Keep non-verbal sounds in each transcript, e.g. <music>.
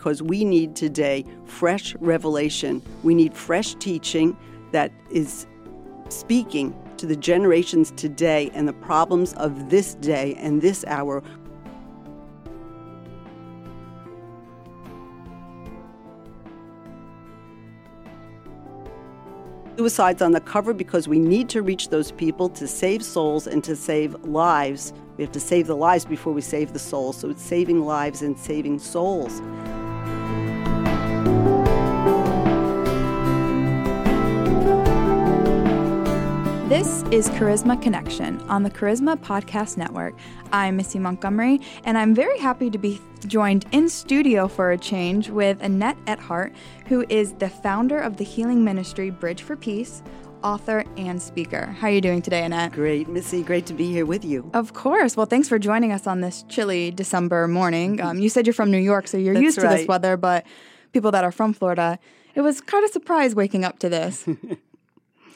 because we need today fresh revelation. We need fresh teaching that is speaking to the generations today and the problems of this day and this hour. Suicide's on the cover because we need to reach those people to save souls and to save lives. We have to save the lives before we save the souls. So it's saving lives and saving souls. This is Charisma Connection on the Charisma Podcast Network. I'm Missy Montgomery, and I'm very happy to be joined in studio for a change with Annette Eckart, who is the founder of the healing ministry Bridge for Peace, author and speaker. How are you doing today, Annette? Great, Missy. Great to be here with you. Of course. Well, thanks for joining us on this chilly December morning. Um, you said you're from New York, so you're That's used to right. this weather, but people that are from Florida, it was kind of a surprise waking up to this. <laughs>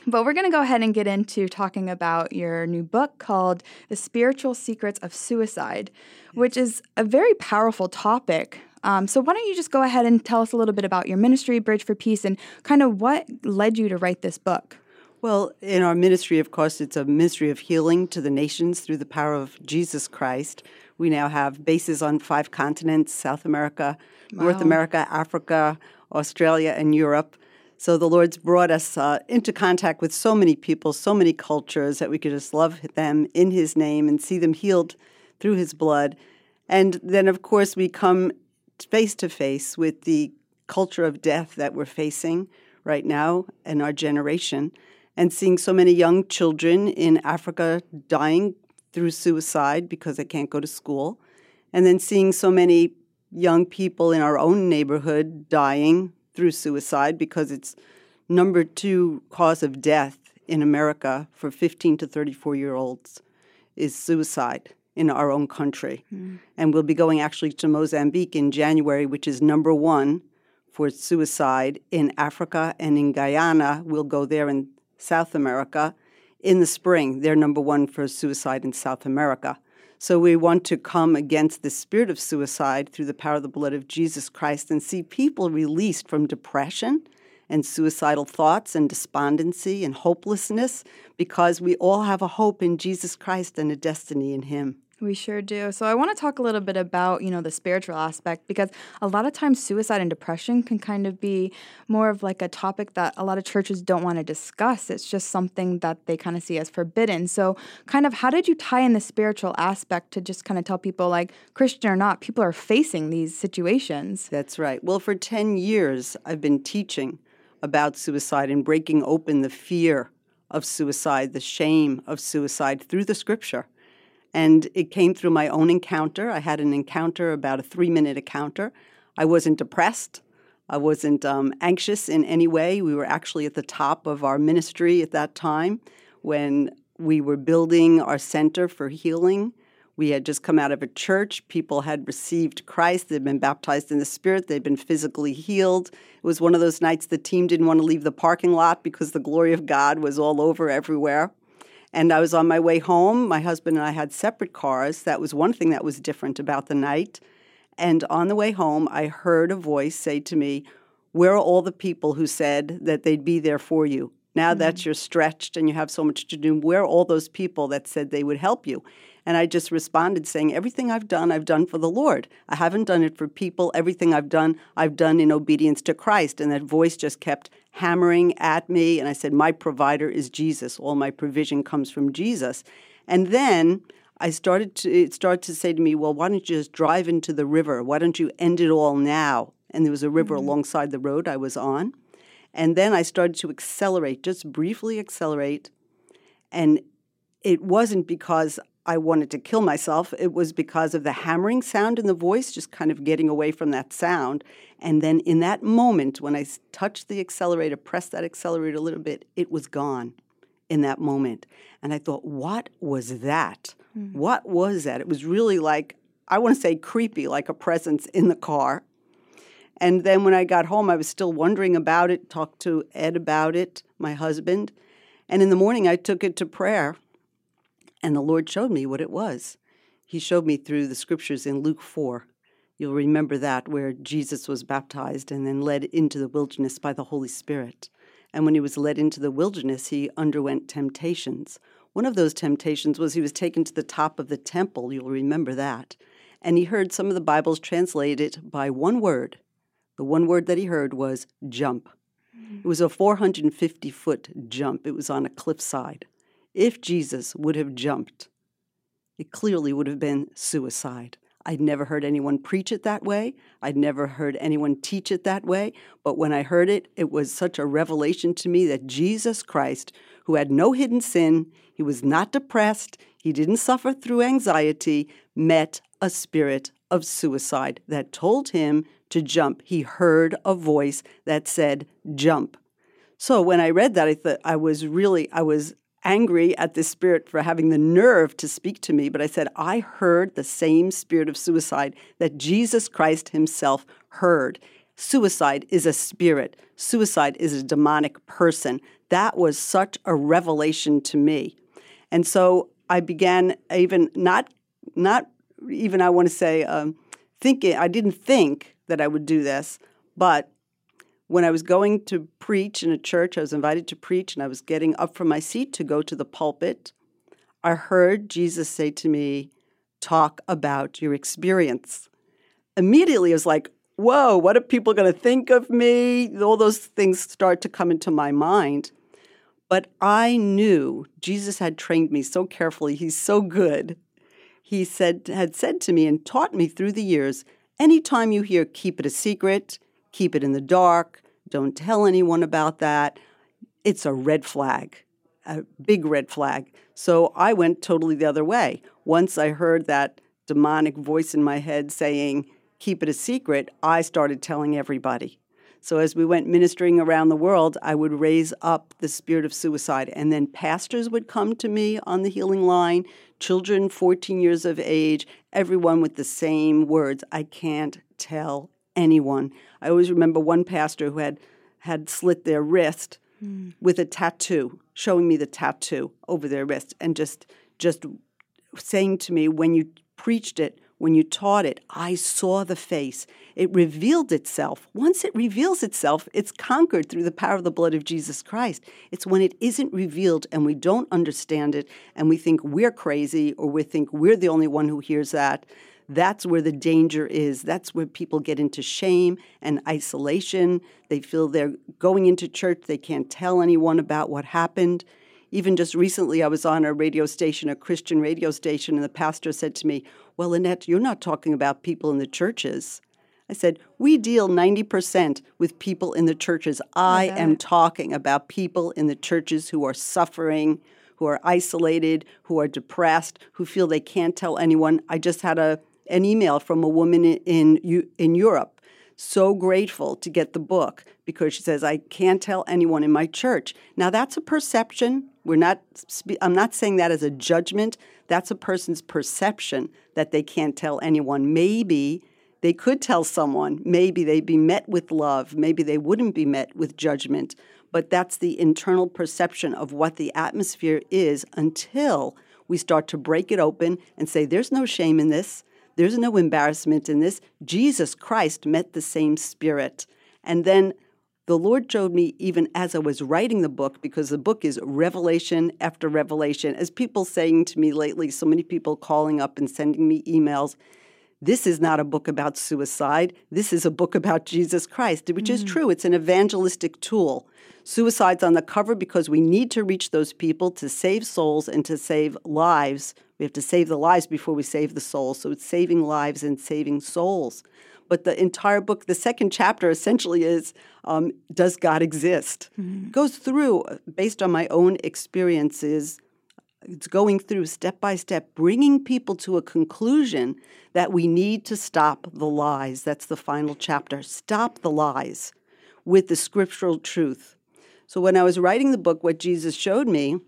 But we're going to go ahead and get into talking about your new book called The Spiritual Secrets of Suicide, which is a very powerful topic. Um, so, why don't you just go ahead and tell us a little bit about your ministry, Bridge for Peace, and kind of what led you to write this book? Well, in our ministry, of course, it's a ministry of healing to the nations through the power of Jesus Christ. We now have bases on five continents South America, North America, Africa, Australia, and Europe. So the Lord's brought us uh, into contact with so many people, so many cultures that we could just love them in His name and see them healed through His blood. And then, of course, we come face to face with the culture of death that we're facing right now in our generation and seeing so many young children in Africa dying through suicide because they can't go to school, and then seeing so many young people in our own neighborhood dying through suicide because it's number two cause of death in America for 15 to 34 year olds is suicide in our own country. Hmm. And we'll be going actually to Mozambique in January, which is number one for suicide in Africa and in Guyana. We'll go there in South America in the spring. They're number one for suicide in South America. So we want to come against the spirit of suicide through the power of the blood of Jesus Christ and see people released from depression and suicidal thoughts and despondency and hopelessness because we all have a hope in Jesus Christ and a destiny in Him. We sure do. So I want to talk a little bit about, you know, the spiritual aspect because a lot of times suicide and depression can kind of be more of like a topic that a lot of churches don't want to discuss. It's just something that they kind of see as forbidden. So kind of how did you tie in the spiritual aspect to just kind of tell people like Christian or not, people are facing these situations? That's right. Well, for 10 years, I've been teaching about suicide and breaking open the fear of suicide, the shame of suicide through the scripture. And it came through my own encounter. I had an encounter, about a three minute encounter. I wasn't depressed. I wasn't um, anxious in any way. We were actually at the top of our ministry at that time when we were building our center for healing. We had just come out of a church. People had received Christ. They'd been baptized in the Spirit. They'd been physically healed. It was one of those nights the team didn't want to leave the parking lot because the glory of God was all over everywhere. And I was on my way home. My husband and I had separate cars. That was one thing that was different about the night. And on the way home, I heard a voice say to me, Where are all the people who said that they'd be there for you? Now mm-hmm. that you're stretched and you have so much to do, where are all those people that said they would help you? And I just responded saying, Everything I've done, I've done for the Lord. I haven't done it for people. Everything I've done, I've done in obedience to Christ. And that voice just kept hammering at me. And I said, My provider is Jesus. All my provision comes from Jesus. And then I started to, it started to say to me, Well, why don't you just drive into the river? Why don't you end it all now? And there was a river mm-hmm. alongside the road I was on. And then I started to accelerate, just briefly accelerate. And it wasn't because I wanted to kill myself. It was because of the hammering sound in the voice, just kind of getting away from that sound. And then in that moment, when I touched the accelerator, pressed that accelerator a little bit, it was gone in that moment. And I thought, what was that? Hmm. What was that? It was really like, I want to say creepy, like a presence in the car. And then when I got home, I was still wondering about it, talked to Ed about it, my husband. And in the morning, I took it to prayer, and the Lord showed me what it was. He showed me through the scriptures in Luke 4 You'll remember that where Jesus was baptized and then led into the wilderness by the Holy Spirit. And when he was led into the wilderness, he underwent temptations. One of those temptations was he was taken to the top of the temple. You'll remember that. And he heard some of the Bibles translated by one word. The one word that he heard was jump. It mm. was a 450 foot jump, it was on a cliffside. If Jesus would have jumped, it clearly would have been suicide. I'd never heard anyone preach it that way. I'd never heard anyone teach it that way. But when I heard it, it was such a revelation to me that Jesus Christ, who had no hidden sin, he was not depressed, he didn't suffer through anxiety, met a spirit of suicide that told him to jump. He heard a voice that said, jump. So when I read that, I thought I was really, I was angry at this spirit for having the nerve to speak to me, but I said, I heard the same spirit of suicide that Jesus Christ himself heard. Suicide is a spirit, suicide is a demonic person. That was such a revelation to me. And so I began even not, not even, I want to say, um, thinking, I didn't think that I would do this, but when I was going to preach in a church, I was invited to preach, and I was getting up from my seat to go to the pulpit. I heard Jesus say to me, Talk about your experience. Immediately, I was like, Whoa, what are people going to think of me? All those things start to come into my mind. But I knew Jesus had trained me so carefully. He's so good. He said, had said to me and taught me through the years anytime you hear, keep it a secret, keep it in the dark, don't tell anyone about that. It's a red flag, a big red flag. So I went totally the other way. Once I heard that demonic voice in my head saying, keep it a secret, I started telling everybody. So as we went ministering around the world, I would raise up the spirit of suicide. And then pastors would come to me on the healing line, children 14 years of age, everyone with the same words I can't tell anyone. I always remember one pastor who had had slit their wrist mm. with a tattoo, showing me the tattoo over their wrist, and just just saying to me, when you preached it, when you taught it, I saw the face. It revealed itself. Once it reveals itself, it's conquered through the power of the blood of Jesus Christ. It's when it isn't revealed and we don't understand it and we think we're crazy or we think we're the only one who hears that that's where the danger is. That's where people get into shame and isolation. They feel they're going into church, they can't tell anyone about what happened. Even just recently, I was on a radio station, a Christian radio station, and the pastor said to me, Well, Annette, you're not talking about people in the churches. I said, We deal 90% with people in the churches. I am talking about people in the churches who are suffering, who are isolated, who are depressed, who feel they can't tell anyone. I just had a an email from a woman in, in, Europe. So grateful to get the book because she says, I can't tell anyone in my church. Now, that's a perception. We're not, I'm not saying that as a judgment. That's a person's perception that they can't tell anyone. Maybe they could tell someone. Maybe they'd be met with love. Maybe they wouldn't be met with judgment. But that's the internal perception of what the atmosphere is until we start to break it open and say, there's no shame in this. There's no embarrassment in this. Jesus Christ met the same spirit. And then the Lord showed me, even as I was writing the book, because the book is revelation after revelation. As people saying to me lately, so many people calling up and sending me emails, this is not a book about suicide. This is a book about Jesus Christ, which mm-hmm. is mm. true. It's an evangelistic tool. Suicide's on the cover because we need to reach those people to save souls and to save lives. We have to save the lives before we save the souls. So it's saving lives and saving souls. But the entire book, the second chapter essentially is um, Does God exist? Mm-hmm. It goes through, based on my own experiences, it's going through step by step, bringing people to a conclusion that we need to stop the lies. That's the final chapter. Stop the lies with the scriptural truth. So when I was writing the book, what Jesus showed me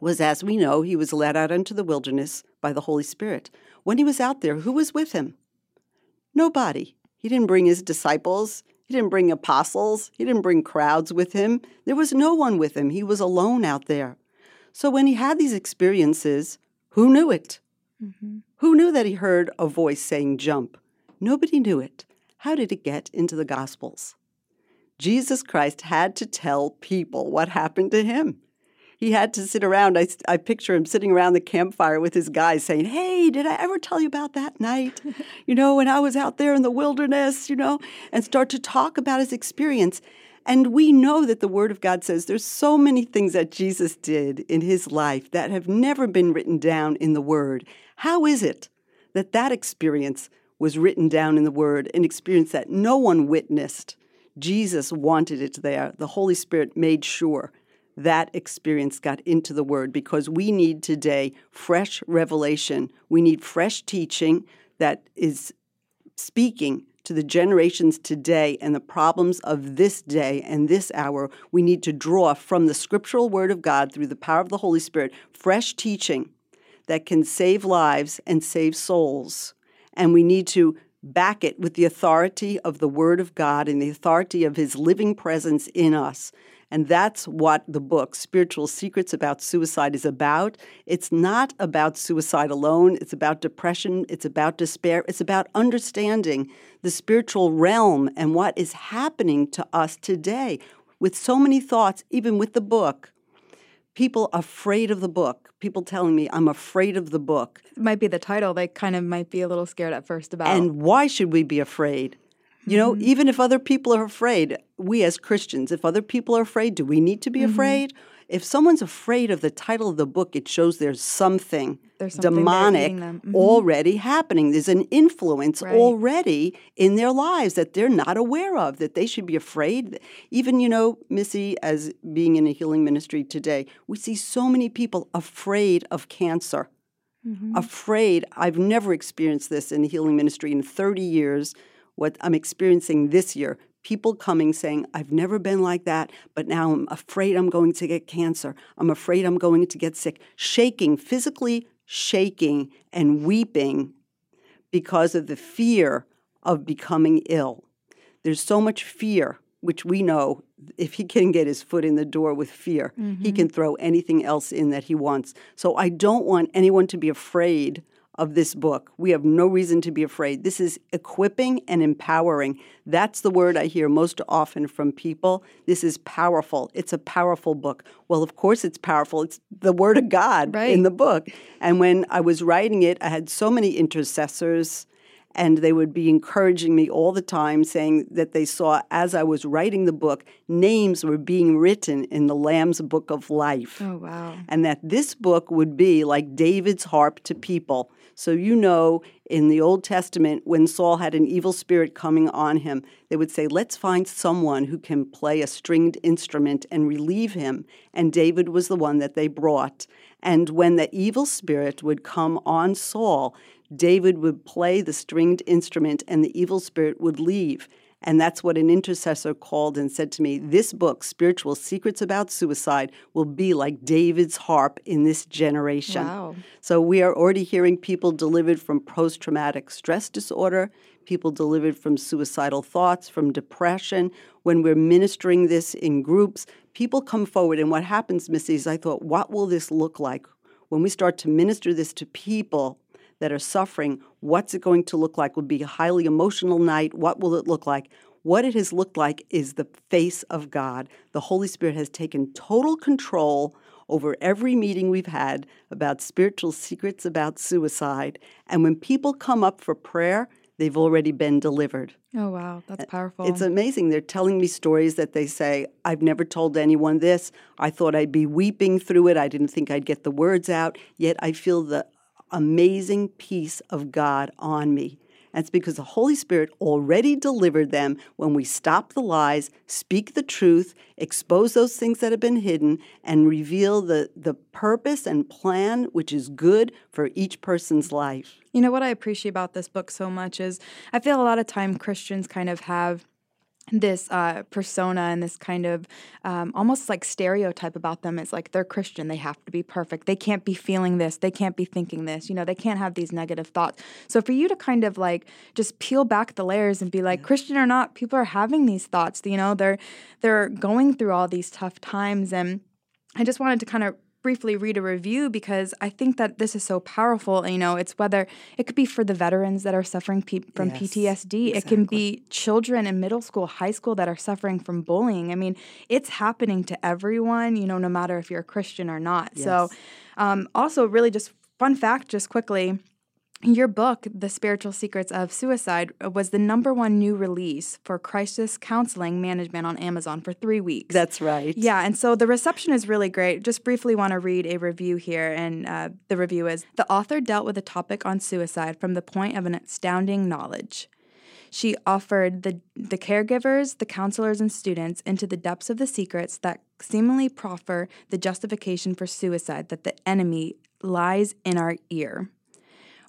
was, as we know, he was led out into the wilderness by the Holy Spirit. When he was out there, who was with him? Nobody. He didn't bring his disciples. He didn't bring apostles. He didn't bring crowds with him. There was no one with him. He was alone out there. So when he had these experiences, who knew it? Mm-hmm. Who knew that he heard a voice saying, jump? Nobody knew it. How did it get into the Gospels? Jesus Christ had to tell people what happened to him. He had to sit around. I, I picture him sitting around the campfire with his guys saying, Hey, did I ever tell you about that night? <laughs> you know, when I was out there in the wilderness, you know, and start to talk about his experience. And we know that the Word of God says there's so many things that Jesus did in his life that have never been written down in the Word. How is it that that experience was written down in the Word, an experience that no one witnessed? Jesus wanted it there. The Holy Spirit made sure that experience got into the Word because we need today fresh revelation. We need fresh teaching that is speaking to the generations today and the problems of this day and this hour. We need to draw from the scriptural Word of God through the power of the Holy Spirit fresh teaching that can save lives and save souls. And we need to back it with the authority of the Word of God and the authority of His living presence in us. And that's what the book, Spiritual Secrets About Suicide, is about. It's not about suicide alone, it's about depression, it's about despair, it's about understanding the spiritual realm and what is happening to us today. With so many thoughts, even with the book, people afraid of the book. People telling me, I'm afraid of the book. It might be the title. They kind of might be a little scared at first about. And why should we be afraid? You know, mm-hmm. even if other people are afraid, we as Christians, if other people are afraid, do we need to be mm-hmm. afraid? If someone's afraid of the title of the book, it shows there's something, there's something demonic mm-hmm. already happening. There's an influence right. already in their lives that they're not aware of, that they should be afraid. Even, you know, Missy, as being in a healing ministry today, we see so many people afraid of cancer. Mm-hmm. Afraid. I've never experienced this in the healing ministry in 30 years. What I'm experiencing this year, people coming saying, I've never been like that, but now I'm afraid I'm going to get cancer. I'm afraid I'm going to get sick. Shaking, physically shaking and weeping because of the fear of becoming ill. There's so much fear, which we know if he can get his foot in the door with fear, mm-hmm. he can throw anything else in that he wants. So I don't want anyone to be afraid of this book. We have no reason to be afraid. This is equipping and empowering. That's the word I hear most often from people. This is powerful. It's a powerful book. Well, of course it's powerful. It's the word of God right. in the book. And when I was writing it, I had so many intercessors and they would be encouraging me all the time, saying that they saw as I was writing the book, names were being written in the Lamb's Book of Life. Oh, wow. And that this book would be like David's harp to people. So, you know, in the Old Testament, when Saul had an evil spirit coming on him, they would say, Let's find someone who can play a stringed instrument and relieve him. And David was the one that they brought. And when the evil spirit would come on Saul, David would play the stringed instrument and the evil spirit would leave. And that's what an intercessor called and said to me this book, Spiritual Secrets About Suicide, will be like David's harp in this generation. Wow. So we are already hearing people delivered from post traumatic stress disorder, people delivered from suicidal thoughts, from depression. When we're ministering this in groups, people come forward. And what happens, Missy, is I thought, what will this look like when we start to minister this to people? That are suffering, what's it going to look like? Will be a highly emotional night. What will it look like? What it has looked like is the face of God. The Holy Spirit has taken total control over every meeting we've had about spiritual secrets about suicide. And when people come up for prayer, they've already been delivered. Oh, wow. That's powerful. It's amazing. They're telling me stories that they say, I've never told anyone this. I thought I'd be weeping through it. I didn't think I'd get the words out. Yet I feel the amazing peace of God on me. That's because the Holy Spirit already delivered them when we stop the lies, speak the truth, expose those things that have been hidden, and reveal the, the purpose and plan which is good for each person's life. You know what I appreciate about this book so much is I feel a lot of time Christians kind of have this uh, persona and this kind of um, almost like stereotype about them is like they're Christian, they have to be perfect, they can't be feeling this, they can't be thinking this, you know, they can't have these negative thoughts. So for you to kind of like just peel back the layers and be like, Christian or not, people are having these thoughts, you know, they're they're going through all these tough times and I just wanted to kind of briefly read a review because I think that this is so powerful. You know, it's whether it could be for the veterans that are suffering P- from Yes, PTSD, it can be children in middle school, high school that are suffering from bullying. I mean, it's happening to everyone, you know, no matter if you're a Christian or not. So, um, also, really just fun fact, just quickly. Your book, The Spiritual Secrets of Suicide, uh, was the number one new release for crisis counseling management on Amazon for three weeks. That's right. Yeah, and so the reception is really great. Just briefly want to read a review here, and uh, the review is The author dealt with a topic on suicide from the point of an astounding knowledge. She offered the, the caregivers, the counselors, and students into the depths of the secrets that seemingly proffer the justification for suicide that the enemy lies in our ear.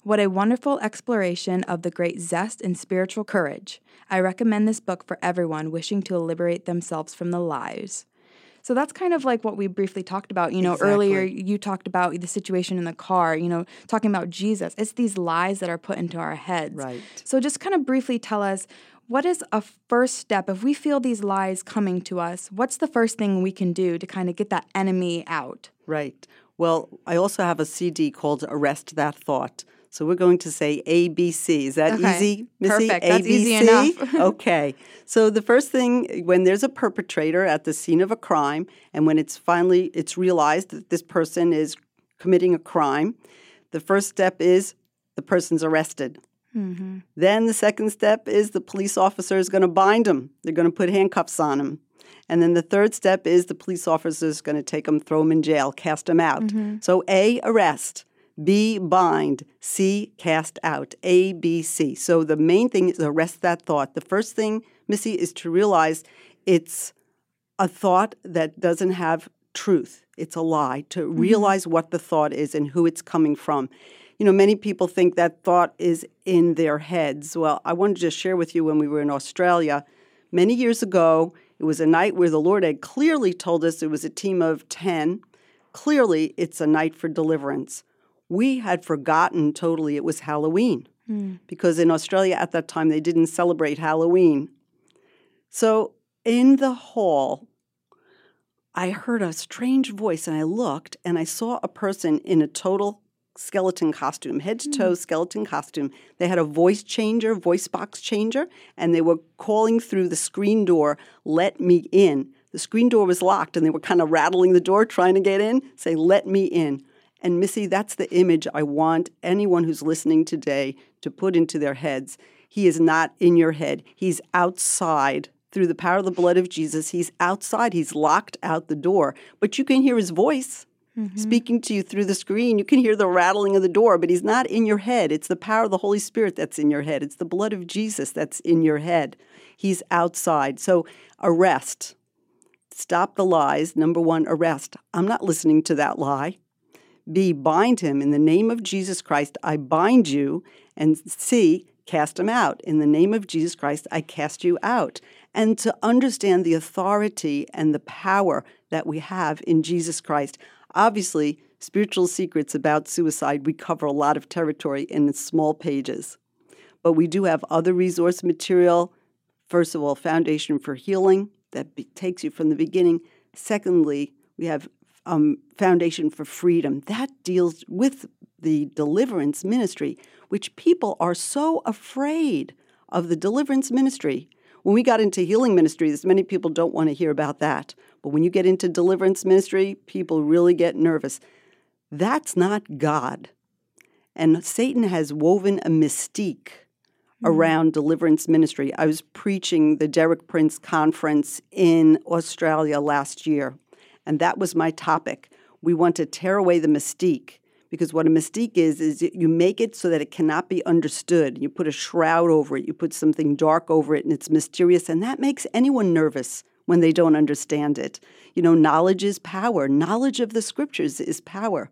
What a wonderful exploration of the great zest and spiritual courage. I recommend this book for everyone wishing to liberate themselves from the lies. So that's kind of like what we briefly talked about. You know, earlier you talked about the situation in the car, you know, talking about Jesus. It's these lies that are put into our heads. Right. So just kind of briefly tell us what is a first step if we feel these lies coming to us? What's the first thing we can do to kind of get that enemy out? Right. Well, I also have a CD called Arrest That Thought. So we're going to say ABC. Is that Okay. easy, Missy? Perfect. That's easy ABC? enough. <laughs> okay. So the first thing when there's a perpetrator at the scene of a crime and when it's finally it's realized that this person is committing a crime, the first step is the person's arrested. Mm-hmm. Then the second step is the police officer is going to bind him. They're going to put handcuffs on him. And then the third step is the police officer is going to take him, throw him in jail, cast him out. Mm-hmm. So A, arrest. B, bind. C, cast out. A, B, C. So the main thing is arrest that thought. The first thing, Missy, is to realize it's a thought that doesn't have truth. It's a lie. To mm-hmm. realize what the thought is and who it's coming from. You know, many people think that thought is in their heads. Well, I wanted to just share with you when we were in Australia many years ago. It was a night where the Lord had clearly told us it was a team of 10. Clearly, it's a night for deliverance. We had forgotten totally it was Halloween hmm. because in Australia at that time they didn't celebrate Halloween. So in the hall, I heard a strange voice and I looked and I saw a person in a total skeleton costume, head to toe hmm. skeleton costume. They had a voice changer, voice box changer, and they were calling through the screen door, let me in. The screen door was locked and they were kind of rattling the door trying to get in, say, let me in. And Missy, that's the image I want anyone who's listening today to put into their heads. He is not in your head, he's outside through the power of the blood of Jesus. He's outside, he's locked out the door, but you can hear his voice. Mm-hmm. Speaking to you through the screen, you can hear the rattling of the door, but he's not in your head. It's the power of the Holy Spirit that's in your head. It's the blood of Jesus that's in your head. He's outside. So arrest. Stop the lies. Number one, arrest. I'm not listening to that lie. B, bind him in the name of Jesus Christ. I bind you. And C, cast him out. In the name of Jesus Christ, I cast you out. And to understand the authority and the power that we have in Jesus Christ. Obviously, spiritual secrets about suicide, we cover a lot of territory in small pages. But we do have other resource material. First of all, Foundation for Healing that takes you from the beginning. Secondly, we have um, Foundation for Freedom that deals with the deliverance ministry, which people are so afraid of the deliverance ministry. When we got into healing ministries, many people don't want to hear about that. But when you get into deliverance ministry, people really get nervous. That's not God. And Satan has woven a mystique around deliverance ministry. I was preaching the Derek Prince conference in Australia last year, and that was my topic. We want to tear away the mystique because what a mystique is is you make it so that it cannot be understood. You put a shroud over it, you put something dark over it and it's mysterious and that makes anyone nervous when they don't understand it. You know, knowledge is power. Knowledge of the scriptures is power.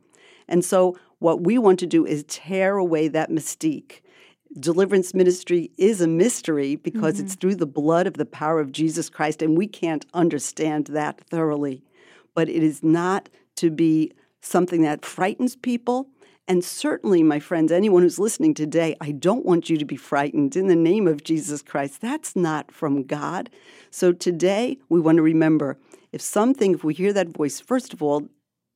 And so what we want to do is tear away that mystique deliverance ministry is a mystery because it's mm-hmm. through the blood of the power of Jesus Christ, and we can't understand that thoroughly. But it is not to be something that frightens people. And certainly, my friends, anyone who's listening today, I don't want you to be frightened in the name of Jesus Christ. That's not from God. So today, we want to remember if something, if we hear that voice, first of all,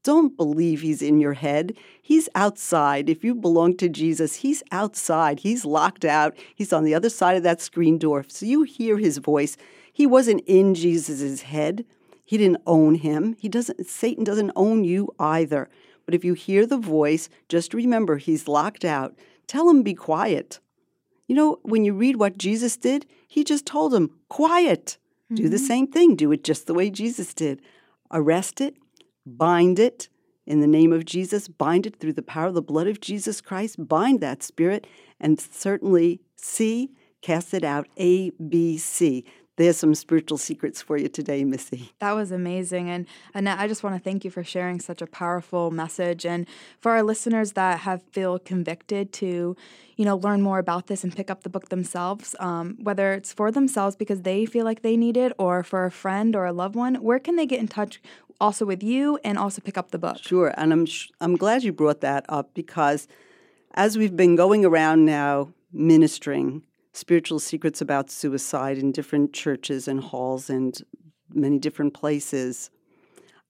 Don't believe he's in your head. He's outside. If you belong to Jesus, he's outside. He's locked out. He's on the other side of that screen door. So you hear his voice. He wasn't in Jesus' head. He didn't own him. He doesn't Satan doesn't own you either. But if you hear the voice, just remember he's locked out. Tell him be quiet. You know, when you read what Jesus did, he just told him, quiet. Mm-hmm. Do the mm-hmm. same thing. Do it just the way Jesus did. Arrest it, bind it in the name of Jesus, bind it through the power of the blood of Jesus Christ, bind that spirit, and certainly C, cast it out, A, B, C there's some spiritual secrets for you today, Missy. That was amazing. And Annette, I just want to thank you for sharing such a powerful message. And for our listeners that have feel convicted to, you know, learn more about this and pick up the book themselves, um, whether it's for themselves because they feel like they need it or for a friend or a loved one, where can they get in touch also with you and also pick up the book? Sure. And I'm, sh- I'm glad you brought that up because as we've been going around now ministering, spiritual secrets about suicide in different churches and halls and many different places,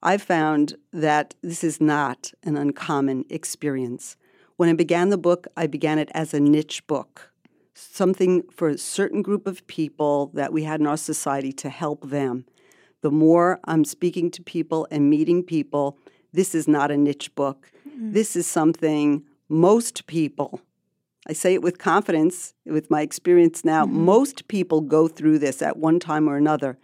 I found that this is not an uncommon experience. When I began the book, I began it as a niche book, something for a certain group of people that we had in our society to help them. The more I'm speaking to people and meeting people, this is not a niche book. Mm-hmm. This is something most people I say it with confidence, with my experience now. Mm-hmm. Most people go through this at one time or another.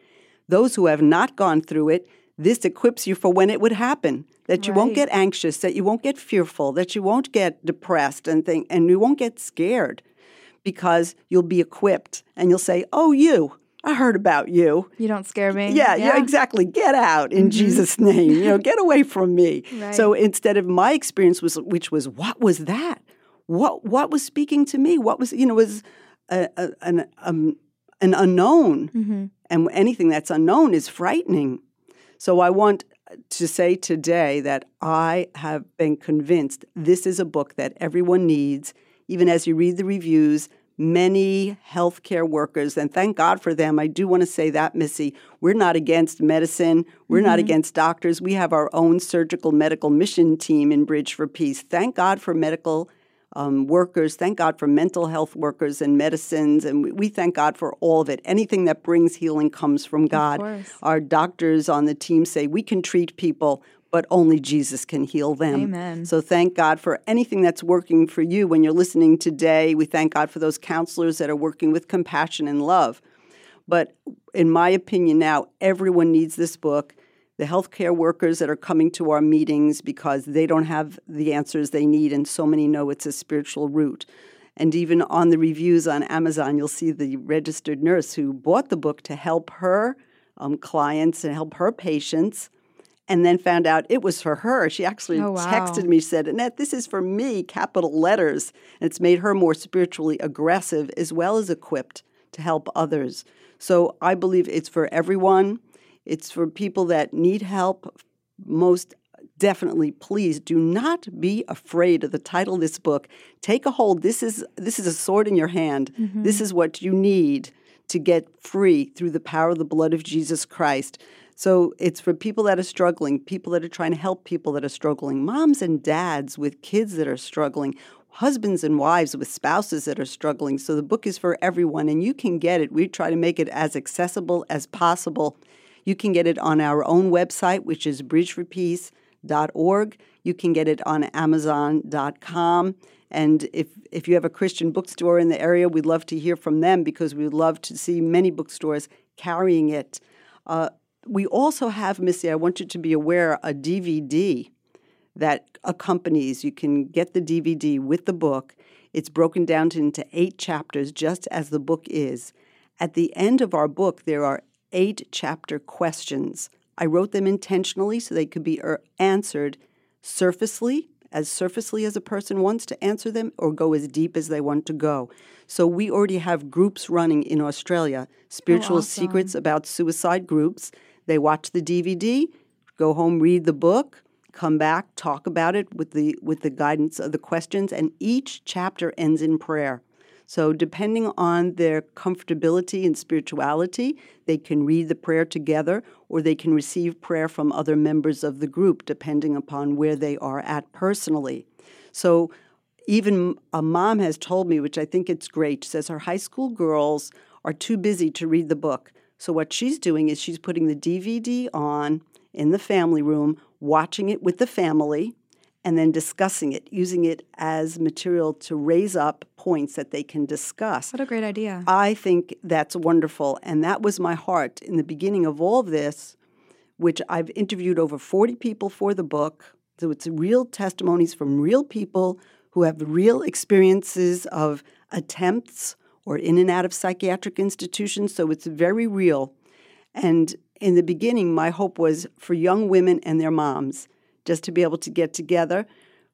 Those who have not gone through it, this equips you for when it would happen. That you right. won't get anxious, that you won't get fearful, that you won't get depressed and think and you won't get scared because you'll be equipped and you'll say, "Oh, you, I heard about you. You don't scare me. Yeah, yeah, yeah exactly. Get out in mm-hmm. Jesus' name. You know, get away from me. <laughs> Right. So instead of my experience was, which was, what was that? What what was speaking to me? What was you know was a, a, an um, an unknown, mm-hmm. and anything that's unknown is frightening. So I want to say today that I have been convinced this is a book that everyone needs. Even as you read the reviews, many healthcare workers, and thank God for them. I do want to say that, Missy. We're not against medicine. We're mm-hmm. not against doctors. We have our own surgical medical mission team in Bridge for Peace. Thank God for medical um, workers. Thank God for mental health workers and medicines. And we, we, thank God for all of it. Anything that brings healing comes from God. Our doctors on the team say we can treat people, but only Jesus can heal them. Amen. So thank God for anything that's working for you when you're listening today. We thank God for those counselors that are working with compassion and love. But in my opinion, now everyone needs this book the healthcare workers that are coming to our meetings because they don't have the answers they need, and so many know it's a spiritual route. And even on the reviews on Amazon, you'll see the registered nurse who bought the book to help her um, clients and help her patients, and then found out it was for her. She actually oh, wow. texted me, said, Annette, this is for me, capital letters. And it's made her more spiritually aggressive as well as equipped to help others. So I believe it's for everyone. It's for people that need help. Most definitely, please do not be afraid of the title of this book. Take a hold. This is this is a sword in your hand. Mm-hmm. This is what you need to get free through the power of the blood of Jesus Christ. So it's for people that are struggling, people that are trying to help people that are struggling, moms and dads with kids that are struggling, husbands and wives with spouses that are struggling. So the book is for everyone and you can get it. We try to make it as accessible as possible you can get it on our own website, which is bridgeforpeace.org. You can get it on amazon.com. And if, if you have a Christian bookstore in the area, we'd love to hear from them because we'd love to see many bookstores carrying it. Uh, we also have, Missy, I want you to be aware, a DVD that accompanies. You can get the DVD with the book. It's broken down into eight chapters, just as the book is. At the end of our book, there are eight chapter questions. I wrote them intentionally so they could be er, answered surfacely, as surfacely as a person wants to answer them, or go as deep as they want to go. So we already have groups running in Australia, Spiritual oh, awesome. Secrets About Suicide groups. They watch the DVD, go home, read the book, come back, talk about it with the with the guidance of the questions, and each chapter ends in prayer. So, depending on their comfortability and spirituality, they can read the prayer together or they can receive prayer from other members of the group, depending upon where they are at personally. So, even a mom has told me, which I think it's great, says her high school girls are too busy to read the book. So, what she's doing is she's putting the DVD on in the family room, watching it with the family and then discussing it, using it as material to raise up points that they can discuss. What a great idea. I think that's wonderful. And that was my heart in the beginning of all of this, which I've interviewed over 40 people for the book. So it's real testimonies from real people who have real experiences of attempts or in and out of psychiatric institutions. So it's very real. And in the beginning, my hope was for young women and their moms just to be able to get together.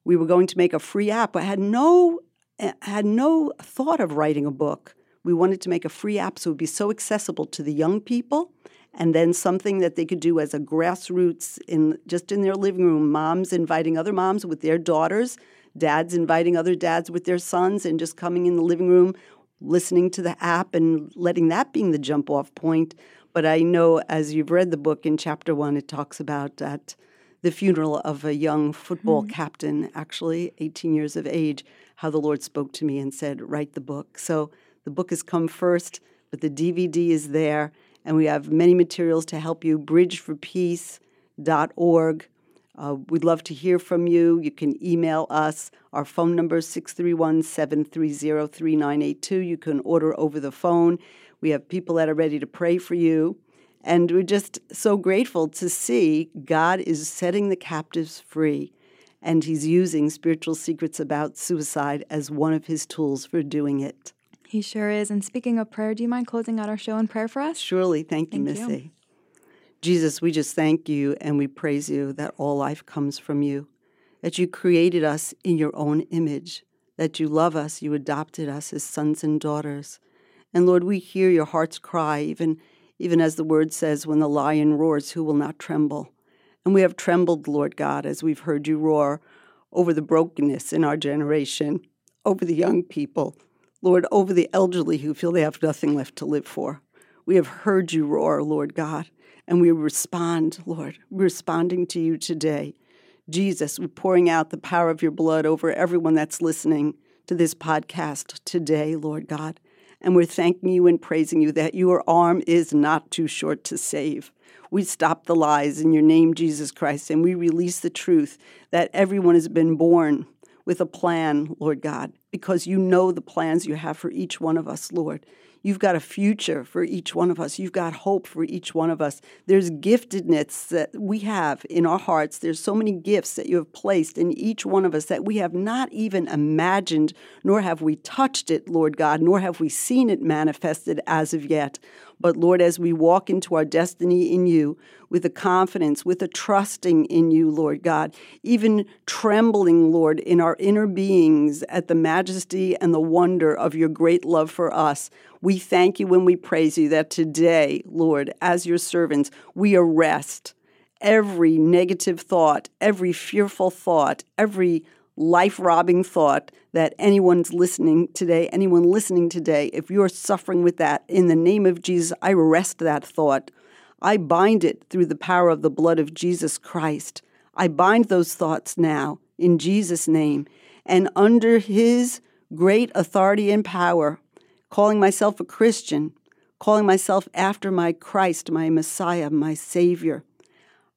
We were going to make a free app. I had no eh, had no thought of writing a book. We wanted to make a free app so it would be so accessible to the young people and then something that they could do as a grassroots in just in their living room, moms inviting other moms with their daughters, dads inviting other dads with their sons and just coming in the living room listening to the app and letting that being the jump off point. But I know as you've read the book in chapter 1 it talks about that the funeral of a young football mm-hmm. captain, actually 18 years of age, how the Lord spoke to me and said, Write the book. So the book has come first, but the DVD is there, and we have many materials to help you. Bridgeforpeace.org. Uh, we'd love to hear from you. You can email us. Our phone number is 631 730 3982. You can order over the phone. We have people that are ready to pray for you. And we're just so grateful to see God is setting the captives free. And he's using spiritual secrets about suicide as one of his tools for doing it. He sure is. And speaking of prayer, do you mind closing out our show in prayer for us? Surely. Thank you, thank Missy. You. Jesus, we just thank you and we praise you that all life comes from you, that you created us in your own image, that you love us, you adopted us as sons and daughters. And Lord, we hear your heart's cry, even even as the word says, when the lion roars, who will not tremble? And we have trembled, Lord God, as we've heard you roar over the brokenness in our generation, over the young people, Lord, over the elderly who feel they have nothing left to live for. We have heard you roar, Lord God, and we respond, Lord, responding to you today. Jesus, we're pouring out the power of your blood over everyone that's listening to this podcast today, Lord God. And we're thanking you and praising you that your arm is not too short to save. We stop the lies in your name, Jesus Christ, and we release the truth that everyone has been born with a plan, Lord God, because you know the plans you have for each one of us, Lord. You've got a future for each one of us. You've got hope for each one of us. There's giftedness that we have in our hearts. There's so many gifts that you have placed in each one of us that we have not even imagined, nor have we touched it, Lord God, nor have we seen it manifested as of yet. But Lord, as we walk into our destiny in you with a confidence, with a trusting in you, Lord God, even trembling, Lord, in our inner beings at the majesty and the wonder of your great love for us, we thank you and we praise you that today, Lord, as your servants, we arrest every negative thought, every fearful thought, every life robbing thought that anyone's listening today, anyone listening today, if you're suffering with that, in the name of Jesus, I arrest that thought. I bind it through the power of the blood of Jesus Christ. I bind those thoughts now in Jesus' name. And under his great authority and power, calling myself a Christian, calling myself after my Christ, my Messiah, my Savior,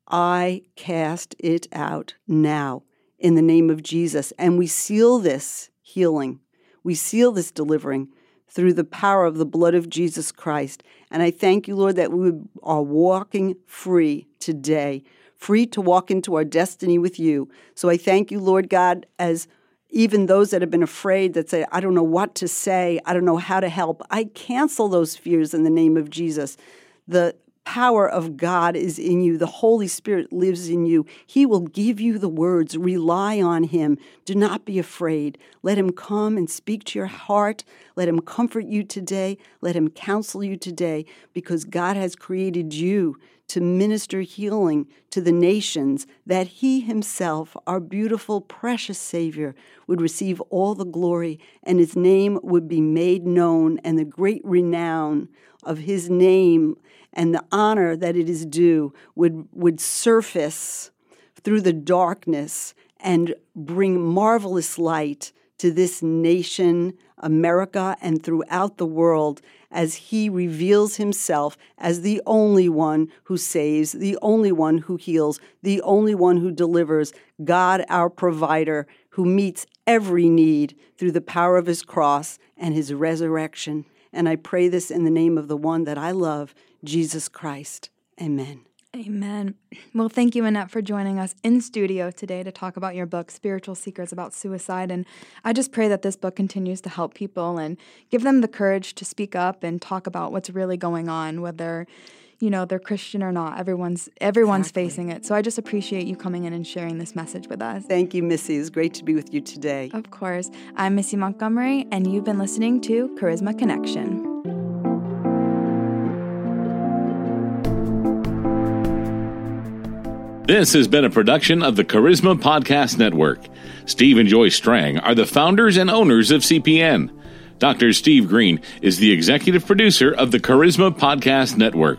I cast it out now in the name of Jesus. And we seal this healing, we seal this delivering through the power of the blood of Jesus Christ. And I thank you, Lord, that we are walking free today, free to walk into our destiny with you. So I thank you, Lord God, as even those that have been afraid that say, I don't know what to say, I don't know how to help, I cancel those fears in the name of Jesus. The power of God is in you. The Holy Spirit lives in you. He will give you the words. Rely on Him. Do not be afraid. Let Him come and speak to your heart. Let Him comfort you today. Let Him counsel you today because God has created you to minister healing to the nations, that he himself, our beautiful, precious Savior, would receive all the glory and his name would be made known and the great renown of his name and the honor that it is due would, would surface through the darkness and bring marvelous light to this nation, America, and throughout the world as he reveals himself as the only one who saves, the only one who heals, the only one who delivers, God, our provider, who meets every need through the power of his cross and his resurrection. And I pray this in the name of the one that I love, Jesus Christ. Amen. Amen. Well, thank you, Annette, for joining us in studio today to talk about your book, Spiritual Secrets About Suicide. And I just pray that this book continues to help people and give them the courage to speak up and talk about what's really going on, whether you know they're Christian or not. Everyone's everyone's exactly. facing it. So I just appreciate you coming in and sharing this message with us. Thank you, Missy. It's great to be with you today. Of course. I'm Missy Montgomery, and you've been listening to Charisma Connection. This has been a production of the Charisma Podcast Network. Steve and Joy Strang are the founders and owners of CPN. Dr. Steve Greene is the executive producer of the Charisma Podcast Network.